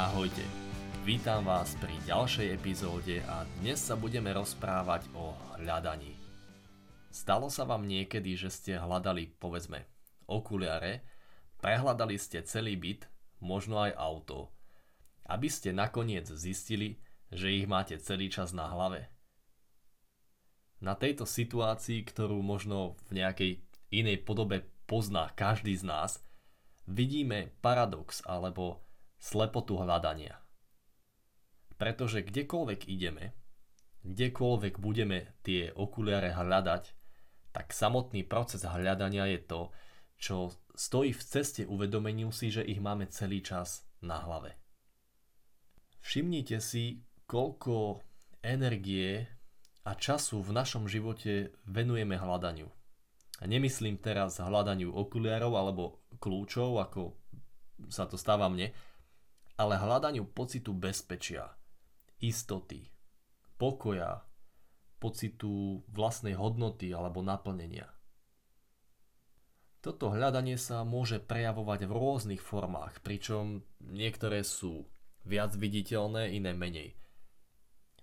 Ahojte, vítam vás pri ďalšej epizóde a dnes sa budeme rozprávať o hľadaní. Stalo sa vám niekedy, že ste hľadali, povedzme, okuliare, prehľadali ste celý byt, možno aj auto, aby ste nakoniec zistili, že ich máte celý čas na hlave? Na tejto situácii, ktorú možno v nejakej inej podobe pozná každý z nás, vidíme paradox alebo slepotu hľadania. Pretože kdekoľvek ideme, kdekoľvek budeme tie okuliare hľadať, tak samotný proces hľadania je to, čo stojí v ceste uvedomeniu si, že ich máme celý čas na hlave. Všimnite si, koľko energie a času v našom živote venujeme hľadaniu. A nemyslím teraz hľadaniu okuliarov alebo kľúčov, ako sa to stáva mne, ale hľadaniu pocitu bezpečia, istoty, pokoja, pocitu vlastnej hodnoty alebo naplnenia. Toto hľadanie sa môže prejavovať v rôznych formách, pričom niektoré sú viac viditeľné, iné menej.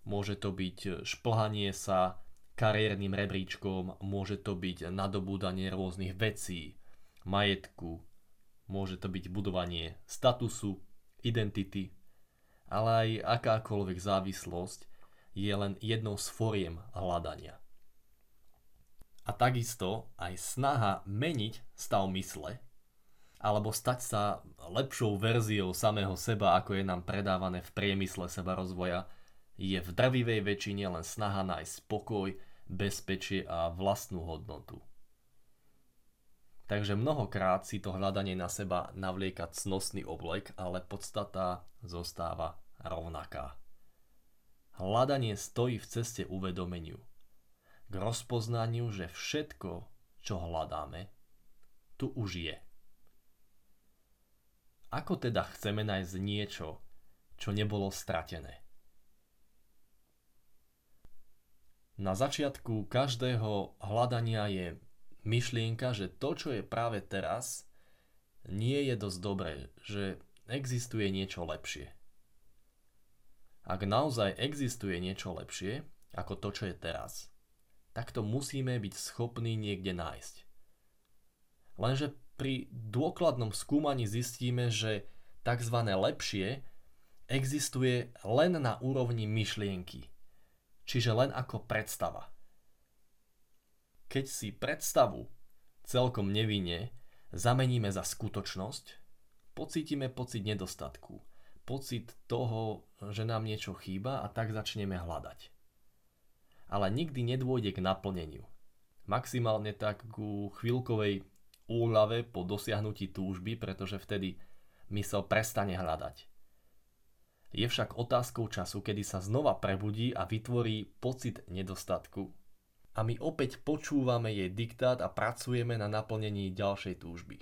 Môže to byť šplhanie sa kariérnym rebríčkom, môže to byť nadobúdanie rôznych vecí, majetku, môže to byť budovanie statusu, identity, ale aj akákoľvek závislosť je len jednou z foriem hľadania. A takisto aj snaha meniť stav mysle alebo stať sa lepšou verziou samého seba, ako je nám predávané v priemysle seba rozvoja, je v drvivej väčšine len snaha nájsť spokoj, bezpečie a vlastnú hodnotu. Takže mnohokrát si to hľadanie na seba navlieka cnostný oblek, ale podstata zostáva rovnaká. Hľadanie stojí v ceste uvedomeniu. K rozpoznaniu, že všetko, čo hľadáme, tu už je. Ako teda chceme nájsť niečo, čo nebolo stratené? Na začiatku každého hľadania je myšlienka, že to, čo je práve teraz, nie je dosť dobré, že existuje niečo lepšie. Ak naozaj existuje niečo lepšie ako to, čo je teraz, tak to musíme byť schopní niekde nájsť. Lenže pri dôkladnom skúmaní zistíme, že tzv. lepšie existuje len na úrovni myšlienky, čiže len ako predstava. Keď si predstavu celkom nevinne zameníme za skutočnosť, pocítime pocit nedostatku, pocit toho, že nám niečo chýba a tak začneme hľadať. Ale nikdy nedôjde k naplneniu. Maximálne tak ku chvíľkovej úľave po dosiahnutí túžby, pretože vtedy mysel prestane hľadať. Je však otázkou času, kedy sa znova prebudí a vytvorí pocit nedostatku, a my opäť počúvame jej diktát a pracujeme na naplnení ďalšej túžby.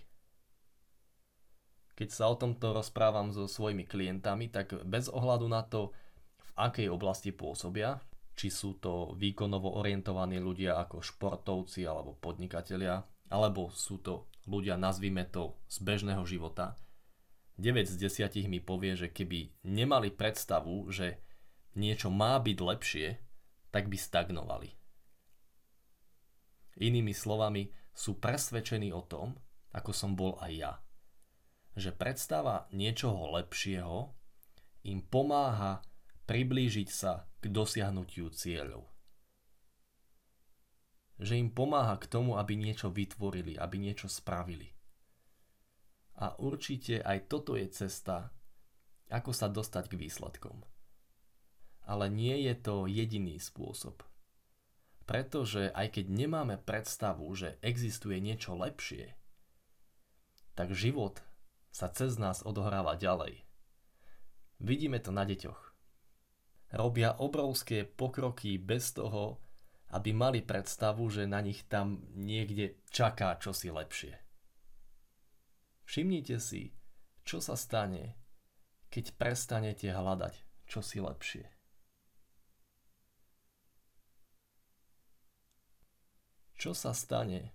Keď sa o tomto rozprávam so svojimi klientami, tak bez ohľadu na to, v akej oblasti pôsobia, či sú to výkonovo orientovaní ľudia ako športovci alebo podnikatelia, alebo sú to ľudia, nazvime to, z bežného života, 9 z 10 mi povie, že keby nemali predstavu, že niečo má byť lepšie, tak by stagnovali. Inými slovami, sú presvedčení o tom, ako som bol aj ja. Že predstava niečoho lepšieho im pomáha priblížiť sa k dosiahnutiu cieľov. Že im pomáha k tomu, aby niečo vytvorili, aby niečo spravili. A určite aj toto je cesta, ako sa dostať k výsledkom. Ale nie je to jediný spôsob – pretože aj keď nemáme predstavu, že existuje niečo lepšie, tak život sa cez nás odohráva ďalej. Vidíme to na deťoch. Robia obrovské pokroky bez toho, aby mali predstavu, že na nich tam niekde čaká čosi lepšie. Všimnite si, čo sa stane, keď prestanete hľadať čosi lepšie. Čo sa stane,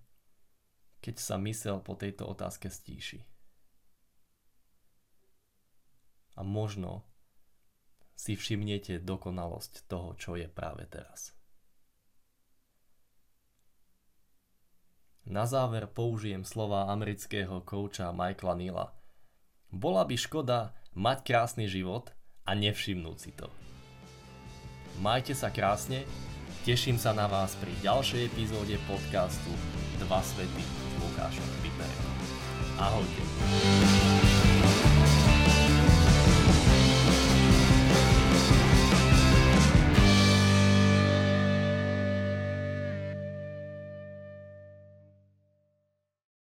keď sa mysel po tejto otázke stíši? A možno si všimnete dokonalosť toho, čo je práve teraz. Na záver použijem slova amerického kouča Michaela Nila. Bola by škoda mať krásny život a nevšimnúť si to. Majte sa krásne Teším sa na vás pri ďalšej epizóde podcastu Dva svety s Lukášom Piperom. Ahojte.